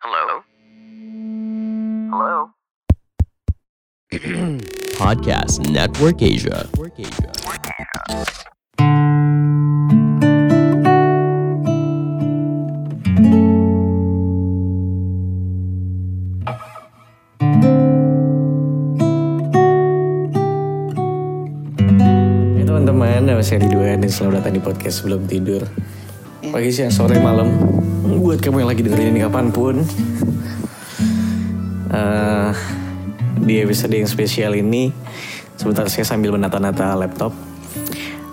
Hello? Hello? Podcast Network Asia. Hai teman-teman, nama saya Ridwan dan selamat datang di podcast sebelum tidur. Pagi, siang, sore, malam. Buat kamu yang lagi dengerin ini kapan pun. Eh, di episode yang spesial ini, sebentar saya sambil menata-nata laptop.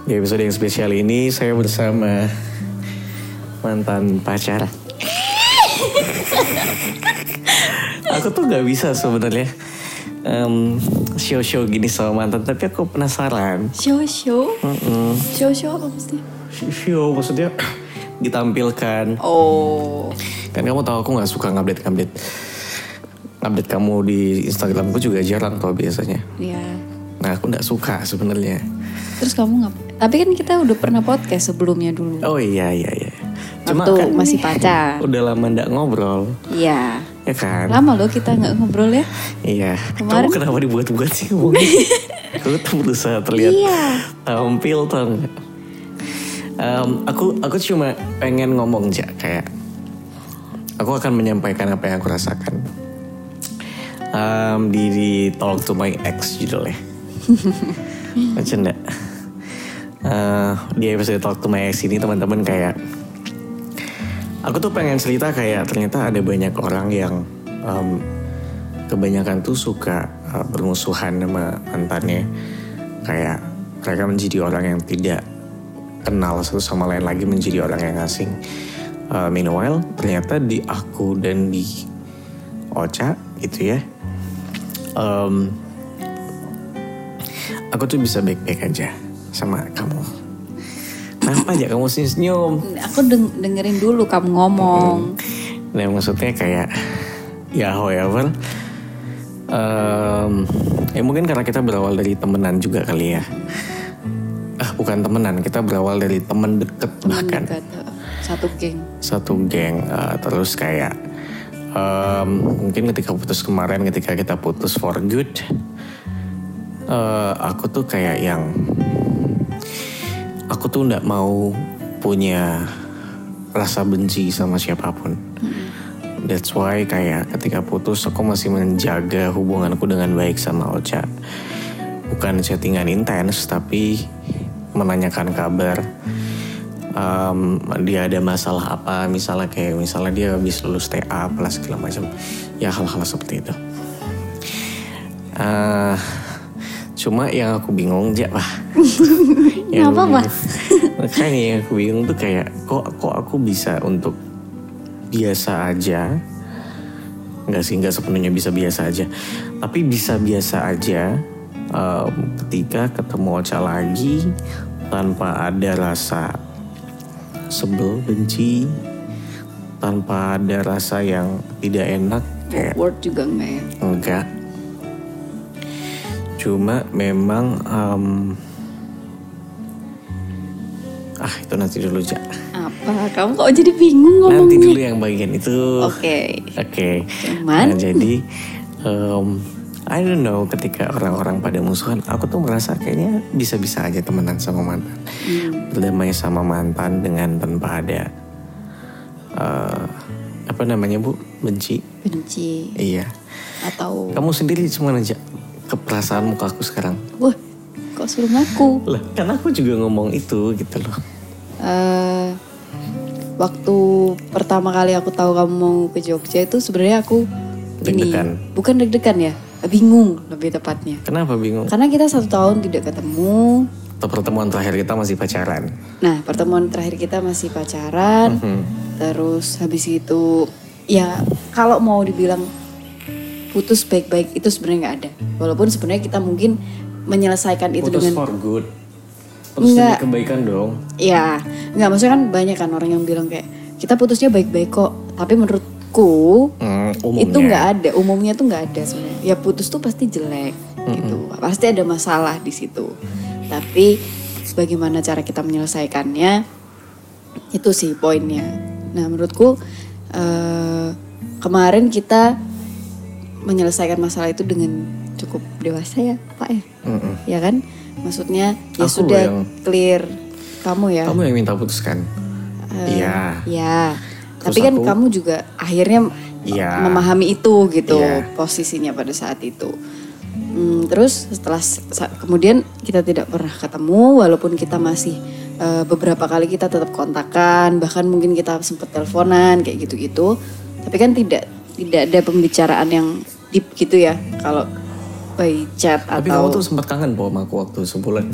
Di episode yang spesial ini, saya bersama mantan pacar. Aku tuh gak bisa sebenarnya em, show-show gini sama mantan, tapi aku penasaran. Show show Mm-mm. show show apa sih? show maksudnya ditampilkan Oh kan kamu tahu aku nggak suka ngupdate ngupdate update kamu di Instagramku juga jarang tuh biasanya ya. nah aku nggak suka sebenarnya Terus kamu ngap? Tapi kan kita udah pernah podcast sebelumnya dulu. oh iya iya iya Waktu masih pacar. udah lama nggak ngobrol Iya. ya kan Lama loh kita nggak ngobrol ya. iya Kemarin- kamu kenapa dibuat-buat sih ngomongnya aku tuh berusaha terlihat Iya. tampil tau nggak? Em, aku aku cuma pengen ngomong aja kayak aku akan menyampaikan apa yang aku rasakan. Em, di, di Talk to My Ex judulnya. Bercanda Eh, di episode Talk to My Ex ini teman-teman kayak aku tuh pengen cerita kayak ternyata ada banyak orang yang em, kebanyakan tuh suka uh, bermusuhan sama mantannya. Kayak mereka menjadi orang yang tidak kenal satu sama lain lagi menjadi orang yang asing Uh, meanwhile ternyata di aku dan di Ocha gitu ya em, aku tuh bisa baik-baik aja sama kamu kenapa aja kamu senyum Aku deng- dengerin dulu kamu ngomong. Nah maksudnya kayak ya however em, ya mungkin karena kita berawal dari temenan juga kali ya. Ah bukan temenan, kita berawal dari temen deket bahkan. Dekat, uh, satu geng. satu geng eh, terus kayak em, mungkin ketika putus kemarin ketika kita putus for good eh, aku tuh kayak yang aku tuh nggak mau punya rasa benci sama siapa pun. That's why kayak ketika putus aku masih menjaga hubunganku dengan baik sama Ocha. Bukan chattingan intens tapi menanyakan kabar Em, dia ada masalah apa misalnya kayak misalnya dia habis lulus TA apalah segala macam ya hal-hal seperti itu. Eh, cuma yang aku bingung aja Yang Pak? bingung- makanya yang aku bingung tuh kayak kok kok aku bisa untuk biasa aja? Nggak sih nggak sepenuhnya bisa biasa aja. Tapi bisa biasa aja em, ketika ketemu Ocha lagi tanpa ada rasa sebel benci tanpa ada rasa yang tidak enak Word juga enggak ya? enggak cuma memang em, ah itu nanti dulu aja Apa? Kamu kok jadi bingung ngomongnya? nanti dulu yang bagian itu Oke. Oke. Cuman? Nah, jadi em, I don't know ketika orang-orang pada musuhan, aku tuh merasa kayaknya bisa-bisa aja temenan sama mantan. Hmm. Berdamai sama mantan dengan tanpa ada eh, apa namanya Bu? Benci. Benci Iya. atau Kamu sendiri gimana aja keperasaan muka aku sekarang? wah kok suruh ngaku? Lah, kan aku juga ngomong itu gitu loh. eh waktu pertama kali aku tahu kamu mau ke Jogja itu sebenarnya aku ini Deg-degan. bukan deg-degan ya bingung lebih tepatnya Kenapa bingung? karena kita satu tahun tidak ketemu Atau pertemuan terakhir kita masih pacaran? nah pertemuan terakhir kita masih pacaran Hmm. terus habis itu ya kalau mau dibilang putus baik-baik itu sebenarnya nggak ada walaupun sebenarnya kita mungkin menyelesaikan itu Putus dengan for good. Terus demi Enggak. kebaikan dong. Ya, nggak maksudnya kan banyak kan orang yang bilang kayak kita putusnya baik-baik kok, tapi menurutku Hmm, umumnya. itu nggak ada, umumnya tuh nggak ada sebenarnya. Ya putus tuh pasti jelek gitu, pasti ada masalah di situ. Tapi bagaimana cara kita menyelesaikannya itu sih poinnya. Nah menurutku eh, kemarin kita menyelesaikan masalah itu dengan cukup dewasa ya Pak ya, Mm-mm. ya kan? Maksudnya ya Aku sudah yang- clear kamu ya. Kamu yang minta putuskan. Iya. Ya, Terus tapi kan kamu juga akhirnya Iya. memahami itu gitu Iya. posisinya pada saat itu. Hmm, terus setelah kemudian kita tidak pernah ketemu, walaupun kita masih eh, beberapa kali kita tetap kontakan, bahkan mungkin kita sempat teleponan kayak gitu-gitu. Tapi kan tidak tidak ada pembicaraan yang deep gitu ya kalau by chat Tapi atau kamu tuh sempat kangen sama aku waktu sebulan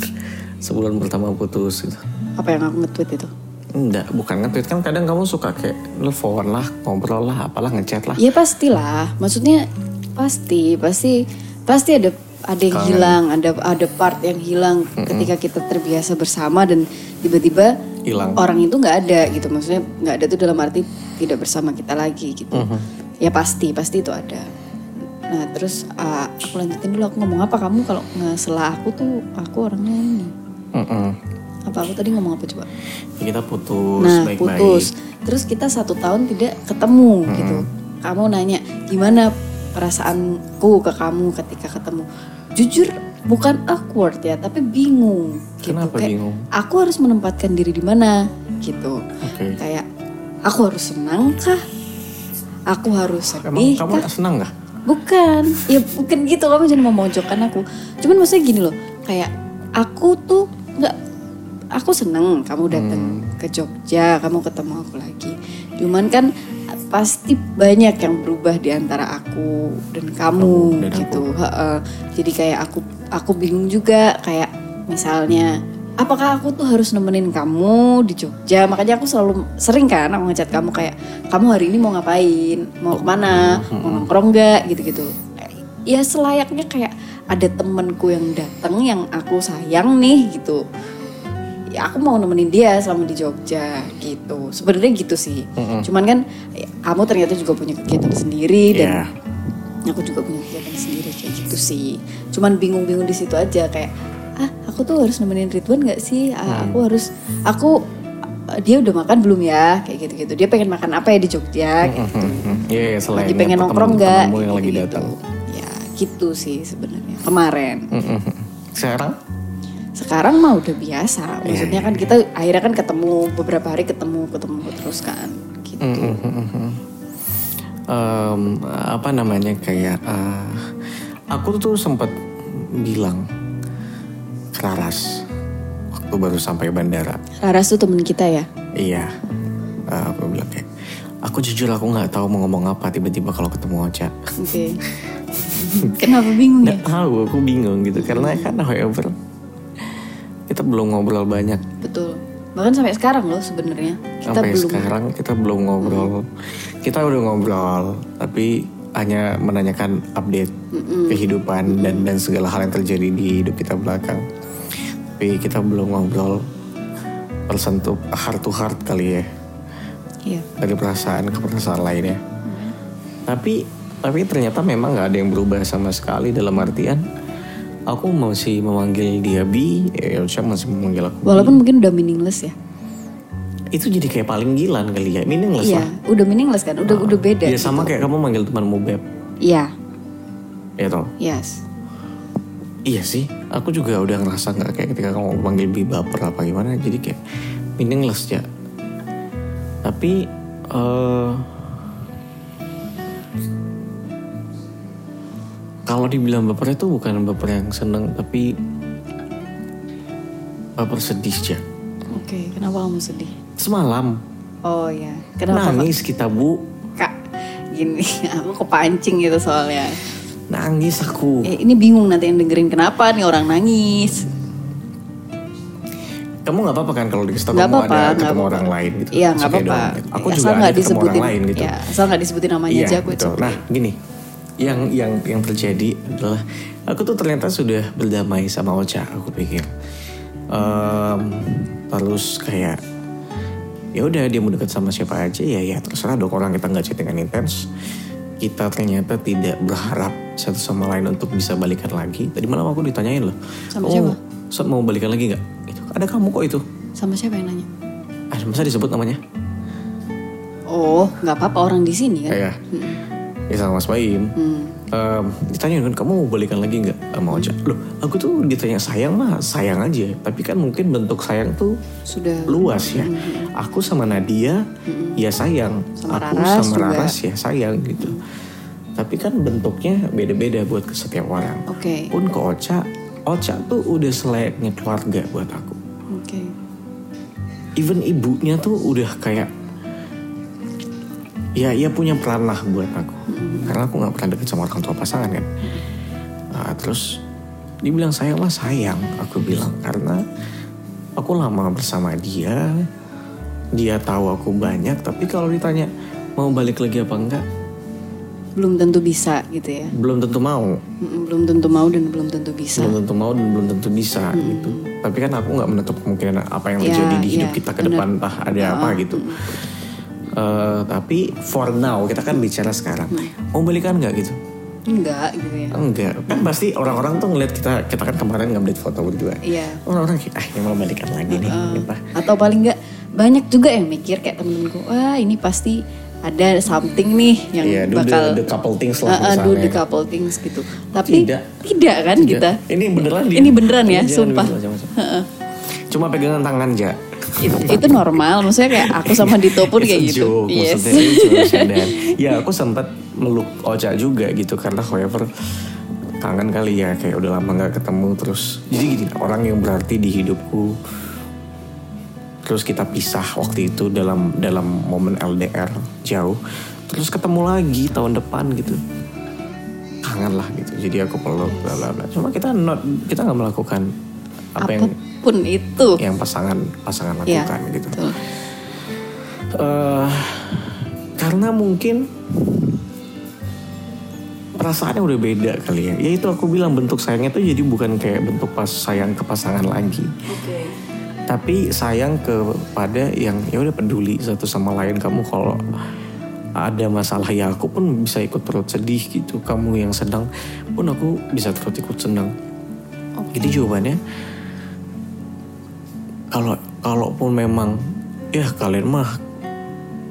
sebulan pertama putus gitu. apa yang aku nge-tweet itu. Enggak, bukan nge-tweet kan kadang kamu suka kayak nelfon lah, ngobrol lah, apalah ngechat lah. Ya pastilah, maksudnya pasti, pasti, pasti ada ada yang Kangen. hilang, ada ada part yang hilang ketika kita terbiasa bersama dan tiba-tiba Hilang. orang itu nggak ada gitu, maksudnya nggak ada tuh dalam arti tidak bersama kita lagi gitu. Ya pasti, pasti itu ada. Nah terus uh, aku lanjutin dulu aku ngomong apa kamu kalau ngesela aku tuh aku orangnya ini Mm-mm. Apa aku tadi ngomong apa coba? Ya, kita putus Nah baik-baik. putus. Terus kita satu tahun tidak ketemu gitu. Kamu nanya gimana perasaanku ke kamu ketika ketemu. Jujur bukan awkward ya, tapi bingung. Gitu. Kenapa Kayak, bingung? Aku harus menempatkan diri di mana gitu. Oke. Kayak aku harus senang kah? Aku harus Emang sedih kamu kah? gak senang gak? Bukan, ya bukan gitu kamu jangan memojokkan aku. Cuman maksudnya gini loh, kayak aku tuh nggak, aku seneng kamu datang Hmm. ke Jogja, kamu ketemu aku lagi. Cuman kan pasti banyak yang berubah di antara aku dan kamu dan gitu. Heeh. Jadi kayak aku aku bingung juga kayak misalnya apakah aku tuh harus nemenin kamu di Jogja makanya aku selalu sering kan aku ngechat kamu kayak kamu hari ini mau ngapain mau ke mana mau nongkrong nggak gitu-gitu ya selayaknya kayak ada temenku yang datang yang aku sayang nih gitu ya aku mau nemenin dia selama di Jogja gitu. Sebenarnya gitu sih. Cuman kan ya, kamu ternyata juga punya kegiatan sendiri dan Iya. aku juga punya kegiatan sendiri kayak gitu sih. Cuman bingung-bingung di situ aja kayak ah aku tuh harus nemenin Ridwan nggak sih? Ah, aku harus aku eh, dia udah makan belum ya? Kayak gitu gitu dia pengen makan apa ya di Jogja? Kayak gitu. Hmm, Iya, selain lagi pengen nongkrong nggak? lagi Gitu-gitu. datang. ya gitu sih sebenarnya kemarin. Sekarang? Sekarang mah udah biasa. Iya, maksudnya kan kita akhirnya kan ketemu beberapa hari ketemu ketemu terus kan gitu. Mm-mm. Em, apa namanya kayak eh, aku tuh sempat bilang ke Raras waktu baru sampai bandara. Laras tuh temen kita ya? Iya, Eh, aku bilang kayak aku jujur aku nggak tahu mau ngomong apa tiba-tiba kalau ketemu Ocha. oke. Kenapa bingung ya? Nggak tahu, aku bingung gitu. Karena kan however kita belum ngobrol banyak. Betul. Bahkan sampai sekarang loh sebenarnya. Sampai belum. sekarang kita belum ngobrol. Kita udah ngobrol, tapi hanya menanyakan update kehidupan dan dan segala hal yang terjadi di hidup kita belakang. Tapi kita belum ngobrol person to heart to heart kali ya. Iya. dari perasaan ke perasaan lainnya. Tapi tapi ternyata memang nggak ada yang berubah sama sekali dalam artian aku masih memanggil dia Bi, ya Elsa masih memanggil aku. Walaupun mungkin udah meaningless ya itu jadi kayak paling gilan kali ya, meaningless iya lah. udah meaningless kan udah udah beda Ya sama kayak kamu manggil temanmu Beb. iya Ya toh? yes Iya sih, aku juga udah ngerasa nggak kayak ketika kamu panggil Bi baper apa gimana, jadi kayak meaningless ya. Tapi eh kalau dibilang baper itu bukan baper yang seneng, tapi baper sedih ya. oke kenapa kamu sedih Semalam oh ya kenapa nangis kita bu, kak gini aku kepancing gitu soalnya nangis aku. eh, ini bingung nanti yang dengerin kenapa nih orang nangis Kamu nggak apa-apa kan kalau dikasih tahu nggak kamu apa-apa ada ketemu apa-apa orang lain gitu? iya nggak okay apa-apa gitu. Aku Ya, juga ada nggak ketemu orang lain gitu. ya asal nggak disebutin namanya Iya, aja aku betul. Nah, gini, yang yang yang terjadi adalah aku tuh ternyata sudah berdamai sama Ocha, aku pikir. Em, terus kayak ya udah dia mau dekat sama siapa aja ya ya terserah dong orang kita nggak chattingan intens. Kita ternyata tidak berharap satu sama lain untuk bisa balikan lagi. Tadi malam aku ditanyain loh Sama "Oh, siapa? Sat, mau balikan lagi nggak? Itu ada kamu kok itu. Sama siapa yang nanya? Ah masa disebut namanya? Oh, nggak apa-apa orang di sini kan? Kayak ya sama Mas Baim. Hmm. Em, ditanya kan kamu mau balikan lagi nggak sama Ocha? Loh, aku tuh ditanya sayang mah sayang aja. Tapi kan mungkin bentuk sayang tuh Sudah. luas ya. Aku sama Nadia ya sayang. Sama aku Raras sama juga. Raras ya sayang gitu. Tapi kan bentuknya beda-beda buat ke setiap orang. Oke. Pun ke Ocha, Ocha tuh udah selayaknya keluarga buat aku. Oke. Even ibunya tuh udah kayak ya ia punya peran lah buat aku. Karena aku nggak pernah deket sama orang tua pasangan kan. Nah, terus dibilang sayang lah sayang, aku bilang karena aku lama bersama dia, dia tahu aku banyak, tapi kalau ditanya mau balik lagi apa enggak, Belum tentu bisa gitu ya. belum tentu mau, Belum tentu mau dan belum tentu bisa. belum tentu mau dan belum tentu bisa gitu. Tapi kan aku nggak menutup kemungkinan apa yang Ya, terjadi di hidup ya, kita ke depan, entah ada apa gitu. Eh, tapi for now kita kan bicara sekarang, mau balikan nggak gitu? Enggak gitu ya. Enggak, kan pasti orang-orang tuh ngeliat kita, kita kan kemarin ngambil foto berdua. Iya. Orang-orang kayak, ah ini mau balikan lagi nih, apa? Atau paling enggak banyak juga yang mikir kayak temen-temenku, wah ini pasti ada something nih yang Iya, do bakal the, the couple things lah Ah, ah, do the couple things gitu. Tapi Tidak. tidak, kan Tidak. kita. Ini beneran dia. Ini beneran ya, Jangan sumpah. Cuma pegangan tangan aja. Itu, itu normal, maksudnya kayak aku sama Dito pun kayak gitu. joke, Yes. bercandaan. ya aku sempat meluk Ocha juga gitu karena however kangen kali ya kayak udah lama nggak ketemu terus jadi gini orang yang berarti di hidupku terus kita pisah waktu itu dalam dalam momen LDR jauh terus ketemu lagi tahun depan gitu kangen lah gitu jadi aku peluk bla bla bla cuma kita not kita nggak melakukan apa yang Apa pun itu. yang pasangan pasangan lakukan gitu betul. Eh, karena mungkin perasaannya udah beda kali ya. Ya itu aku bilang bentuk sayangnya tuh jadi bukan kayak bentuk pas sayang ke pasangan lagi. Oke. Tapi sayang kepada yang ya udah peduli satu sama lain kamu kalau ada masalah ya aku pun bisa ikut turut sedih gitu. Kamu yang sedang pun aku bisa turut ikut senang. Jadi jawabannya kalau kalaupun memang ya kalian mah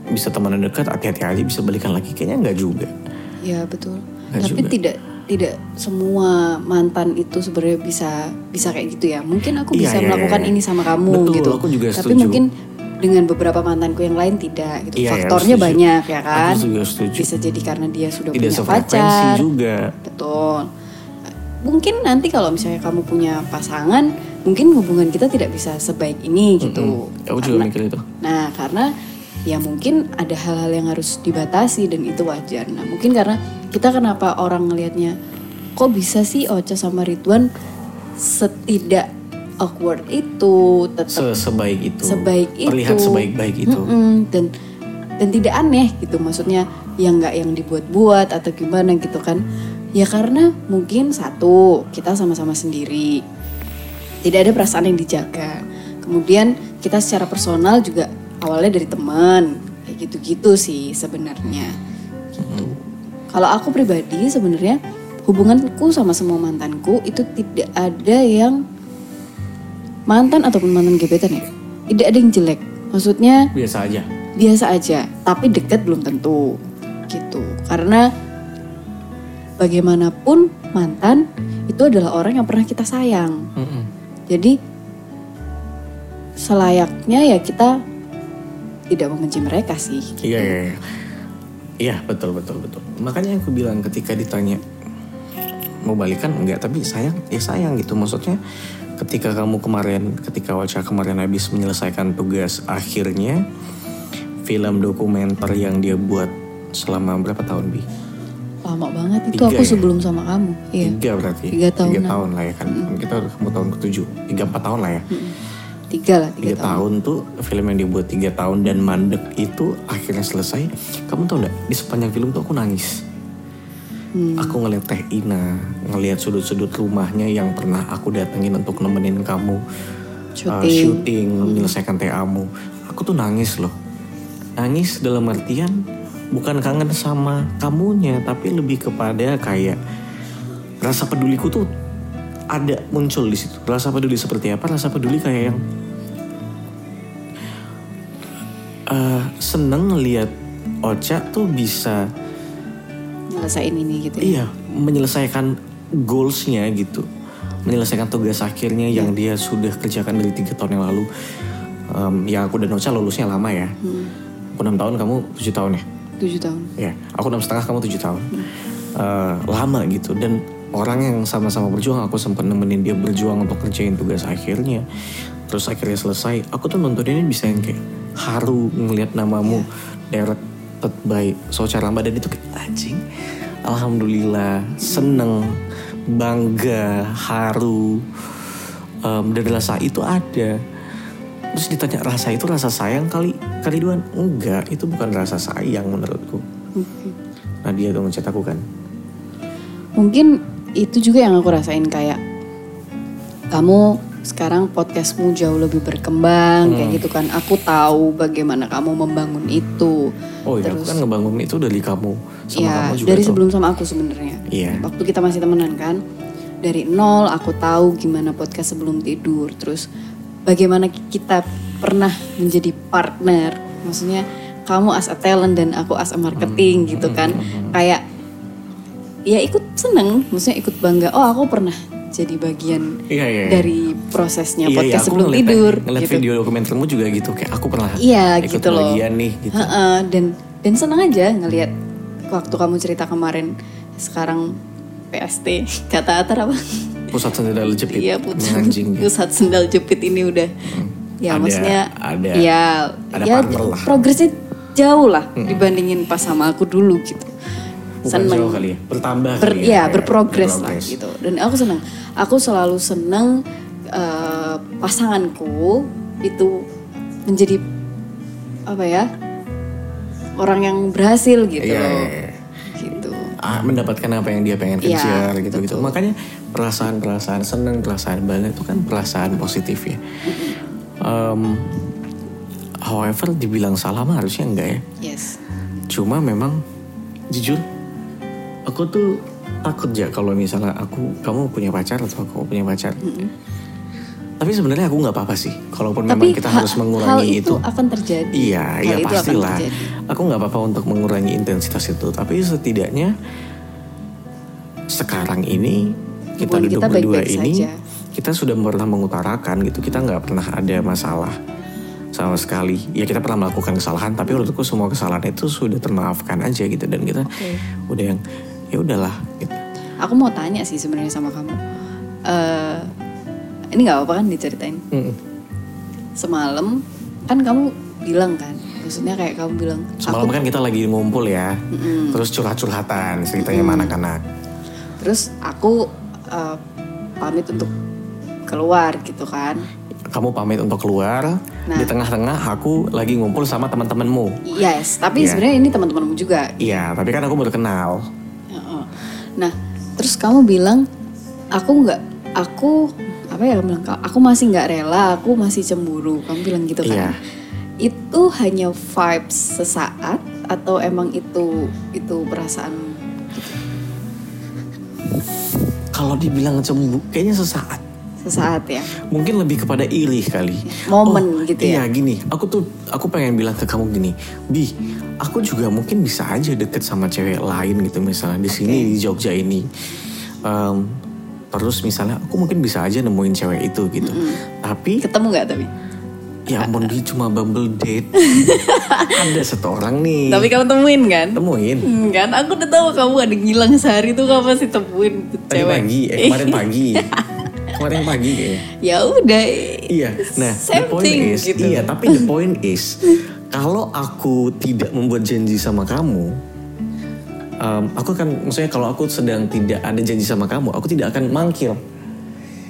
bisa temenan dekat hati-hati aja bisa balikan lagi kayaknya nggak juga. Ya betul. Nggak Tapi juga. tidak tidak semua mantan itu sebenarnya bisa bisa kayak gitu ya. Mungkin aku Iya, bisa iya, melakukan iya. ini sama kamu Betul, gitu. aku juga Tapi setuju. mungkin dengan beberapa mantanku yang lain tidak gitu. Iya, iya, Faktornya setuju. banyak ya kan. Aku juga setuju. Bisa jadi karena dia sudah Tidak punya pacar. juga. Betul. Mungkin nanti kalau misalnya kamu punya pasangan, mungkin hubungan kita tidak bisa sebaik ini gitu. Aku juga Karena- mikir itu. Nah, karena ya mungkin ada hal-hal yang harus dibatasi dan itu wajar. Nah, mungkin karena kita kenapa orang ngelihatnya kok bisa sih Ocha sama Ridwan setidak awkward itu, tetap Se sebaik itu. sebaik itu. Terlihat sebaik-baik itu. Mm-mm, dan dan tidak aneh gitu maksudnya yang nggak yang dibuat-buat atau gimana gitu kan. Ya karena mungkin satu kita sama-sama sendiri. Tidak ada perasaan yang dijaga. Kemudian kita secara personal juga awalnya dari teman kayak gitu-gitu sih sebenarnya. Gitu. Kalau aku pribadi sebenarnya hubunganku sama semua mantanku itu tidak ada yang mantan ataupun mantan gebetan ya. Tidak ada yang jelek. Maksudnya Biasa aja. biasa aja, tapi dekat belum tentu gitu. Karena bagaimanapun mantan itu adalah orang yang pernah kita sayang. Mm-mm. Jadi selayaknya ya kita tidak membenci mereka sih. Iya, iya, iya. Iya, betul, betul, betul. Makanya aku bilang ketika ditanya mau balikan enggak, tapi sayang, ya sayang gitu. Maksudnya ketika kamu kemarin, ketika Waca kemarin habis menyelesaikan tugas akhirnya film dokumenter yang dia buat selama berapa tahun bi? Lama banget itu Tiga aku ya? sebelum sama kamu. Iya. Tiga berarti. Tiga. Tiga tahun lah ya kan. Kita udah mau tahun ketujuh. Tiga empat tahun lah ya. Tiga lah, tiga, Tiga tahun. tahun tuh film yang dibuat tiga tahun dan mandek itu akhirnya selesai. Kamu tau nggak di sepanjang film tuh aku nangis. Hmm. Aku ngeliat Teh Ina, ngeliat sudut-sudut rumahnya yang pernah aku datengin untuk nemenin kamu uh, Syuting. syuting, menyelesaikan TA-mu. Aku tuh nangis loh. Nangis dalam artian bukan kangen sama kamunya, tapi lebih kepada kayak rasa peduliku tuh ada muncul di situ. Rasa peduli seperti apa? Rasa peduli kayak yang eh seneng ngelihat Ocha tuh bisa Nyelesain ini gitu ya. iya menyelesaikan goalsnya gitu, menyelesaikan tugas akhirnya Iya. yang dia sudah kerjakan dari tiga tahun yang lalu. Em, yang aku dan Ocha lulusnya lama ya. Hmm. Aku enam tahun, kamu tujuh tahun ya. Tujuh tahun. Ya, aku enam setengah, kamu tujuh tahun. Eh, lama gitu dan orang yang sama-sama berjuang, aku sempat nemenin dia berjuang untuk kerjain tugas akhirnya. Terus akhirnya selesai, aku tuh nonton ini bisa yang kayak haru ngelihat namamu directed by Socha Ramba dan itu kayak anjing. Alhamdulillah, seneng, bangga, haru. Em, dan rasa itu ada. Terus ditanya rasa itu rasa sayang kali kali Duan enggak itu bukan rasa sayang menurutku. Nah dia tuh ngechat aku kan. Mungkin itu juga yang aku rasain kayak kamu sekarang podcastmu jauh lebih berkembang kayak Hmm. gitu kan. Aku tahu bagaimana kamu membangun itu. Oh iya aku kan ngebangun itu dari kamu sama ya kamu juga dari sebelum sama aku sebenarnya. Iya. Waktu kita masih temenan kan. Dari nol aku tahu gimana podcast sebelum tidur. Terus bagaimana kita pernah menjadi partner. Maksudnya kamu as a talent dan aku as a marketing Hmm. gitu kan. Kayak ya ikut seneng, maksudnya ikut bangga. Oh aku pernah jadi bagian Iya iya. iya. dari prosesnya Iya, iya, podcast aku sebelum ngeliat- tidur. Ngeliat gitu. video dokumentermu juga gitu kayak aku pernah Iya ikut gitu loh. bagian nih gitu. Heeh, dan dan senang aja ngelihat waktu kamu cerita kemarin sekarang PST kata Atar apa? Pusat sendal jepit. Iya pusat, Anjing. pusat sendal jepit ini udah ya Ada- maksudnya ada- ya ada ya lah. progresnya jauh lah dibandingin pas sama aku dulu gitu. Bukan jauh kali ya. Bertambah Ber, kali ya, ya. berprogres lah berprogres. gitu. Dan aku senang. Aku selalu senang eh, pasanganku itu menjadi apa ya orang yang berhasil gitu Iya, loh. iya, iya. Gitu. ah, mendapatkan apa yang dia pengen kejar gitu-gitu. Makanya perasaan-perasaan seneng, perasaan bangga itu kan perasaan positif ya. Em, however dibilang salah mah harusnya enggak ya. Yes. Cuma memang jujur aku tuh takut ya kalau misalnya aku kamu punya pacar atau aku punya pacar. Tapi sebenarnya aku nggak apa-apa sih. Kalaupun memang Tapi kita ha- harus hal mengurangi itu itu. akan terjadi. Iya, Hal iya pastilah. Aku nggak apa-apa untuk mengurangi intensitas itu, tapi setidaknya sekarang ini kita Hubungan duduk kita berdua ini, saja. kita sudah pernah mengutarakan gitu, kita nggak pernah ada masalah sama sekali. Ya kita pernah melakukan kesalahan, tapi menurutku semua kesalahan itu sudah termaafkan aja gitu dan kita udah yang ya udahlah. Gitu. Aku mau tanya sih sebenarnya sama kamu. Eh ini nggak apa-apa kan diceritain? Mm-mm. Semalam kan kamu bilang kan, maksudnya kayak kamu bilang, Semalam kan kita lagi ngumpul ya, terus curhat-curhatan ceritanya sama anak-anak. terus aku eh, pamit untuk keluar gitu kan. kamu pamit untuk keluar Nah. di tengah-tengah aku lagi ngumpul sama teman-temanmu Yes, tapi Iya. sebenarnya ini teman-temanmu juga. iya tapi kan aku baru kenal. Nah, terus kamu bilang aku nggak, aku apa ya kamu bilang? Aku masih nggak rela, aku masih cemburu. Kamu bilang gitu kan? Itu hanya vibes sesaat atau emang itu itu perasaan? kalau dibilang cemburu kayaknya sesaat sesaat ya? mungkin lebih kepada iri kali Momen gitu ya? iya gini aku tuh aku pengen bilang ke kamu gini bi aku juga mungkin bisa aja deket sama cewek lain gitu misalnya di sini di Jogja ini Em, terus misalnya aku mungkin bisa aja nemuin cewek itu gitu tapi Ketemu nggak tapi? ya ampun dia cuma bumble date ada satu orang nih Tapi kamu temuin kan? temuin Hmm, kan aku udah tahu kamu ada ngilang sehari tuh kamu pasti temuin Tadi cewek. pagi, eh, kemarin pagi. kemarin pagi kayaknya. ya udah. Iya. Nah, the point thing, is, gitu. iya, tapi the point is, kalau aku tidak membuat janji sama kamu, em, aku kan, maksudnya kalau aku sedang tidak ada janji sama kamu, aku tidak akan mangkil.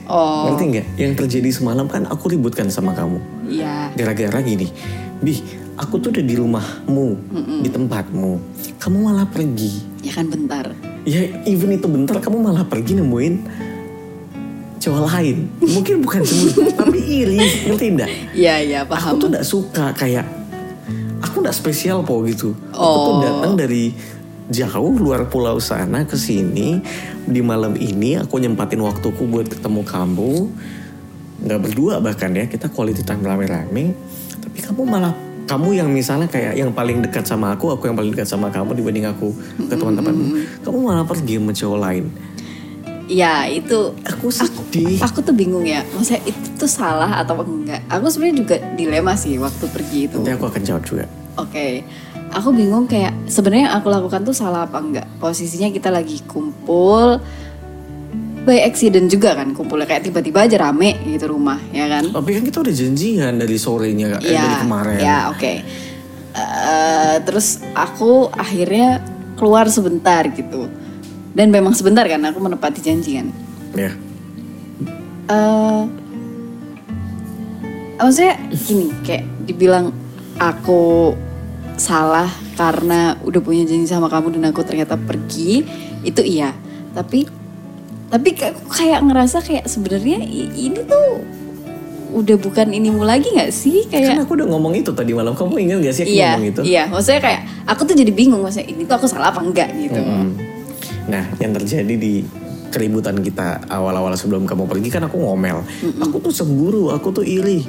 Oh, Ngerti nggak? Yang terjadi semalam kan aku ributkan sama kamu. iya. Gara-gara gini, Bi, aku tuh udah di rumahmu, di tempatmu. Kamu malah pergi. Ya kan bentar. Ya even itu bentar kamu malah pergi nemuin cowok lain. Mungkin bukan cemburu tapi iri, ngerti enggak? Iya iya Aku paham. tuh gak suka kayak aku gak spesial po gitu. Aku tuh Oh. datang dari jauh luar pulau sana ke sini di malam ini aku nyempatin waktuku buat ketemu kamu nggak berdua bahkan ya kita quality time rame-rame tapi kamu malah kamu yang misalnya kayak yang paling dekat sama aku, aku yang paling dekat sama kamu dibanding aku ke teman-temanmu. Kamu malah pergi sama cowok lain. Ya itu Aku sedih. aku tuh bingung ya. Maksudnya itu tuh salah atau enggak? Aku sebenarnya juga dilema sih waktu pergi itu. Nanti aku akan jawab juga. Oke, aku bingung kayak sebenarnya yang aku lakukan tuh salah apa enggak? Posisinya kita lagi kumpul, by accident juga kan kumpulnya kayak tiba-tiba aja rame gitu rumah ya kan? Tapi kan kita udah janjian dari sorenya, eh, dari kemarin. Ya oke. Eh, terus aku akhirnya keluar sebentar gitu, dan memang sebentar kan aku menepati janji kan. Ya. eh maksudnya gini kayak dibilang aku salah karena udah punya janji sama kamu dan aku ternyata pergi itu iya tapi tapi kayak- aku kayak ngerasa kayak sebenarnya ini tuh udah bukan inimu lagi nggak sih Kan kayak aku udah ngomong itu tadi malam. Kamu ingat gak sih aku iya ngomong itu? iya maksudnya kayak aku tuh jadi bingung maksudnya ini tuh aku salah apa enggak gitu Mm. Nah, yang terjadi di keributan kita awal-awal sebelum kamu pergi kan aku ngomel. Aku tuh cemburu, aku tuh iri.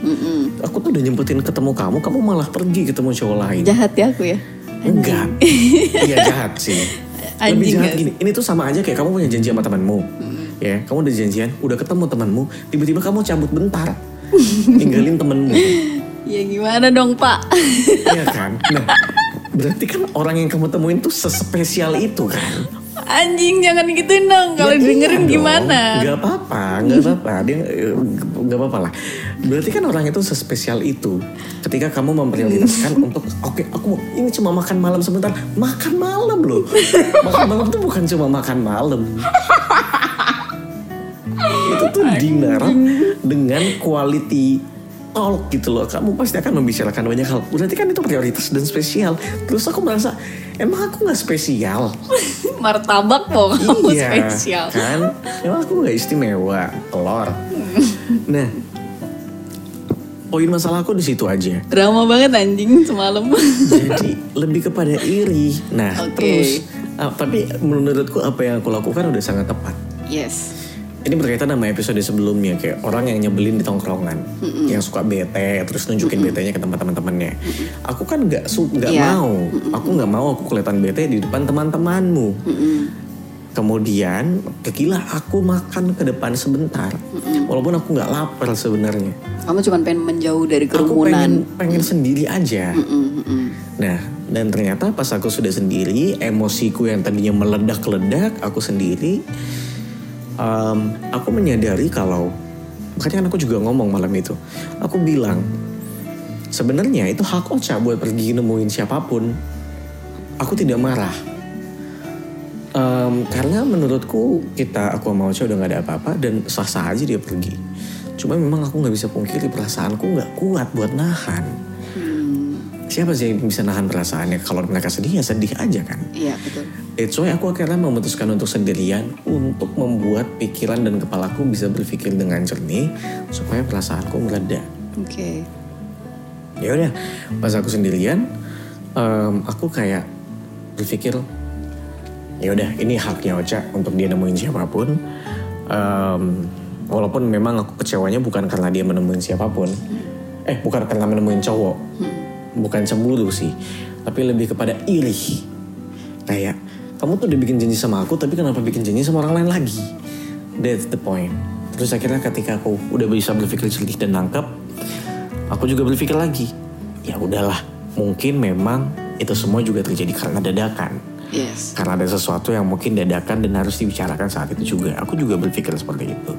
Aku tuh udah nyempetin ketemu kamu, kamu malah pergi ketemu cowok lain. jahat ya aku ya Enggak. Iya jahat sih. Lebih Anjing jahat gak gini. Ini tuh sama aja kayak kamu punya janji sama temanmu. Ya, kamu udah janjian, udah ketemu temanmu, tiba-tiba kamu cabut bentar. Ninggalin temenmu. ya gimana dong pak Iya kan? Nah, berarti kan orang yang kamu temuin tuh sespesial itu kan? Anjing jangan gituin dong kalau Ya dengerin iya dong. gimana Gak apa-apa, gak apa-apa. Dia eh, gak apa-apa lah. Berarti kan orang itu sespesial itu. Ketika kamu memprioritaskan untuk, oke, aku mau- ini cuma makan malam sebentar. Makan malam loh. makan malam tuh bukan cuma makan malam. itu tuh dinner dengan quality talk gitu loh. Kamu pasti akan membicarakan banyak hal. Berarti kan itu prioritas dan spesial. Terus aku merasa, emang aku gak spesial? martabak mau kamu iya, spesial kan emang aku nggak istimewa telur nah poin masalah aku di situ aja drama banget anjing semalam jadi lebih kepada iri nah Oke. terus ah, tapi menurutku apa yang aku lakukan udah sangat tepat yes ini berkaitan sama episode sebelumnya kayak orang yang nyebelin di tongkrongan yang suka bete terus nunjukin betenya ke teman-teman-temannya aku kan nggak su nggak Iya. mau. Aku nggak mau aku kelihatan bete di depan teman-temanmu. Kemudian kekilah aku makan ke depan sebentar. Walaupun aku nggak lapar sebenarnya. Kamu cuma pengen menjauh dari aku kerumunan. pengen pengen sendiri aja. Mm, mm. Nah, dan ternyata pas aku sudah sendiri, emosiku yang tadinya meledak-ledak, aku sendiri, em, aku menyadari kalau, makanya kan aku juga ngomong malam itu, aku bilang, sebenarnya itu hak Ocha buat pergi nemuin siapa pun. Aku tidak marah. Em, karena menurutku kita, aku sama Ocha udah gak ada apa-apa dan sah-sah aja dia pergi. Cuma memang aku nggak bisa pungkiri perasaanku nggak kuat buat nahan. Siapa sih yang bisa nahan perasaannya? Kalau mereka sedih ya sedih aja kan. iya betul It's why aku akhirnya memutuskan untuk sendirian untuk membuat pikiran dan kepalaku bisa berpikir dengan jernih supaya perasaanku mereda. oke Ya udah, pas aku sendirian, em, aku kayak berpikir ya udah ini haknya Ocha untuk dia nemuin siapa pun. Em, walaupun memang aku kecewanya bukan karena dia menemuin siapa pun, eh bukan karena menemuin cowok, bukan cemburu sih, tapi lebih kepada iri. Kayak kamu tuh udah bikin janji sama aku, tapi kenapa bikin janji sama orang lain lagi? That's the point. Terus akhirnya ketika aku udah bisa berpikir jernih dan nangkep, aku juga berpikir lagi, ya udahlah, mungkin memang itu semua juga terjadi karena dadakan. yes Karena ada sesuatu yang mungkin dadakan dan harus dibicarakan saat itu juga. Aku juga berpikir seperti itu.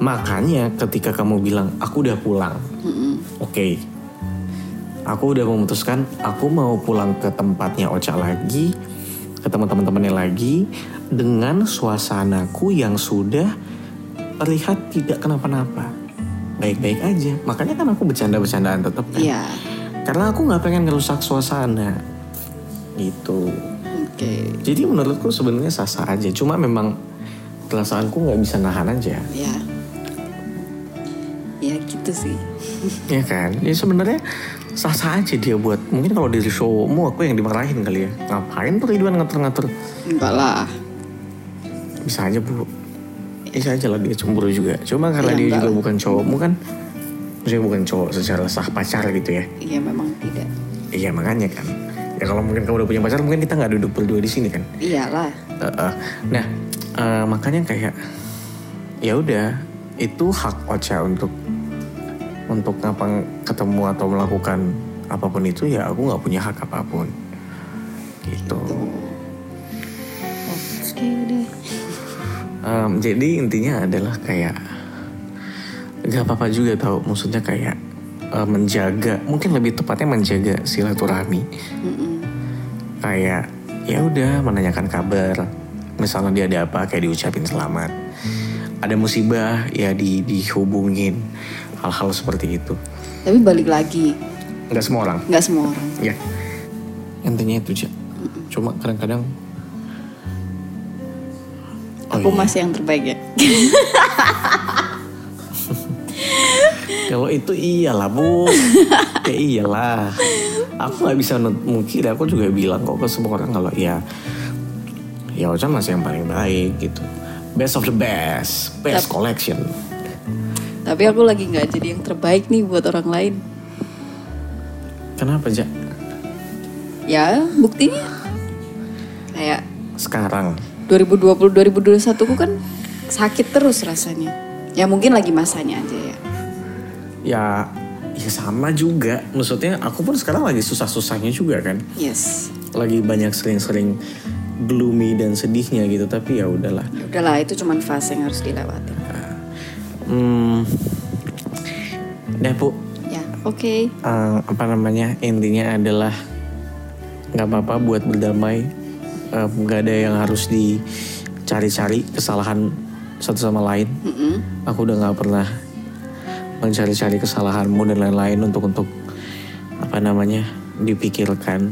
Makanya ketika kamu bilang, aku udah pulang. Oke. Aku udah memutuskan, aku mau pulang ke tempatnya Ocha lagi. Ketemu teman-temannya lagi. Dengan suasanaku yang sudah terlihat tidak kenapa-napa. Baik-baik aja. Makanya kan aku bercanda-bercandaan tetap kan. iya Karena aku nggak pengen ngerusak suasana. Gitu. oke Jadi menurutku sebenarnya sah-sah aja. Cuma memang perasaanku nggak bisa nahan aja. ya ya gitu sih Ya kan? Ya sebenarnya sah-sah aja dia buat. Mungkin kalau dari showmu aku yang dimarahin kali ya. Ngapain tuh Ridwan ngatur-ngatur? enggak lah Bisa aja bu. Bisa aja lah dia cemburu juga. Cuma karena Ya, dia juga lah. bukan cowokmu kan. Maksudnya bukan cowok secara sah pacar gitu ya. Iya memang tidak. Iya makanya kan. Ya kalau mungkin kamu udah punya pacar mungkin kita nggak duduk berdua di sini kan. Iyalah. Uh, uh. Nah uh, makanya kayak ya udah itu hak Ocha untuk untuk ngapa ketemu atau melakukan apa pun itu ya aku nggak punya hak apa pun. Gitu. Um, jadi intinya adalah kayak nggak apa-apa juga tau. Maksudnya kayak uh, menjaga mungkin lebih tepatnya menjaga silaturahmi. Kayak ya udah menanyakan kabar. Misalnya dia ada apa kayak diucapin selamat. Ada musibah ya di dihubungin hal-hal seperti itu Tapi balik lagi, nggak semua orang nggak semua orang. ya intinya itu aja cuma kadang-kadang Oh Aku iya. masih yang terbaik ya. Kalau itu iyalah bu, ya iyalah. Aku nggak bisa mungkin aku juga bilang kok ke semua orang kalau ya, ya Ocha masih yang paling baik gitu. Best of the best, best collection. Tapi aku lagi nggak jadi yang terbaik nih buat orang lain. Kenapa Ja? Ya buktinya kayak Sekarang 2020 2021 ku kan sakit terus rasanya. Ya mungkin lagi masanya aja ya. ya, ya sama juga. Maksudnya aku pun sekarang lagi susah-susahnya juga kan. Yes. Lagi banyak sering-sering gloomy dan sedihnya gitu. Tapi ya udahlah. Ya udahlah itu cuman fase yang harus dilewati. Hmm, deh bu, Ya oke. eh, apa namanya intinya adalah nggak apa-apa buat berdamai. Eh, nggak ada yang harus dicari-cari kesalahan satu sama lain. Mm-mm. aku udah nggak pernah mencari-cari kesalahanmu dan lain-lain untuk untuk apa namanya dipikirkan.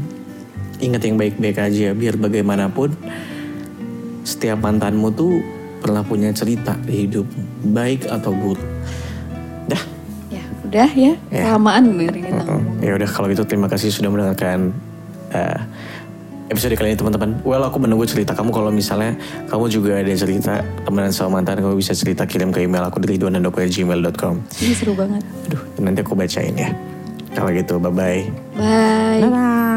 Ingat yang baik-baik aja biar bagaimanapun setiap mantanmu tuh pernah punya cerita di hidup baik atau buruk dah Ya udah ya. Ya. Kelamaan dengerin kita. Ya udah kalau gitu terima kasih sudah mendengarkan eh, episode kali ini teman-teman. Well aku menunggu cerita kamu kalau misalnya kamu juga ada cerita temenan sama mantan kamu bisa cerita kirim ke email aku dari duanandoko@gmail.com. Ini seru banget. Aduh nanti aku bacain ya. Kalau gitu bye bye. Bye.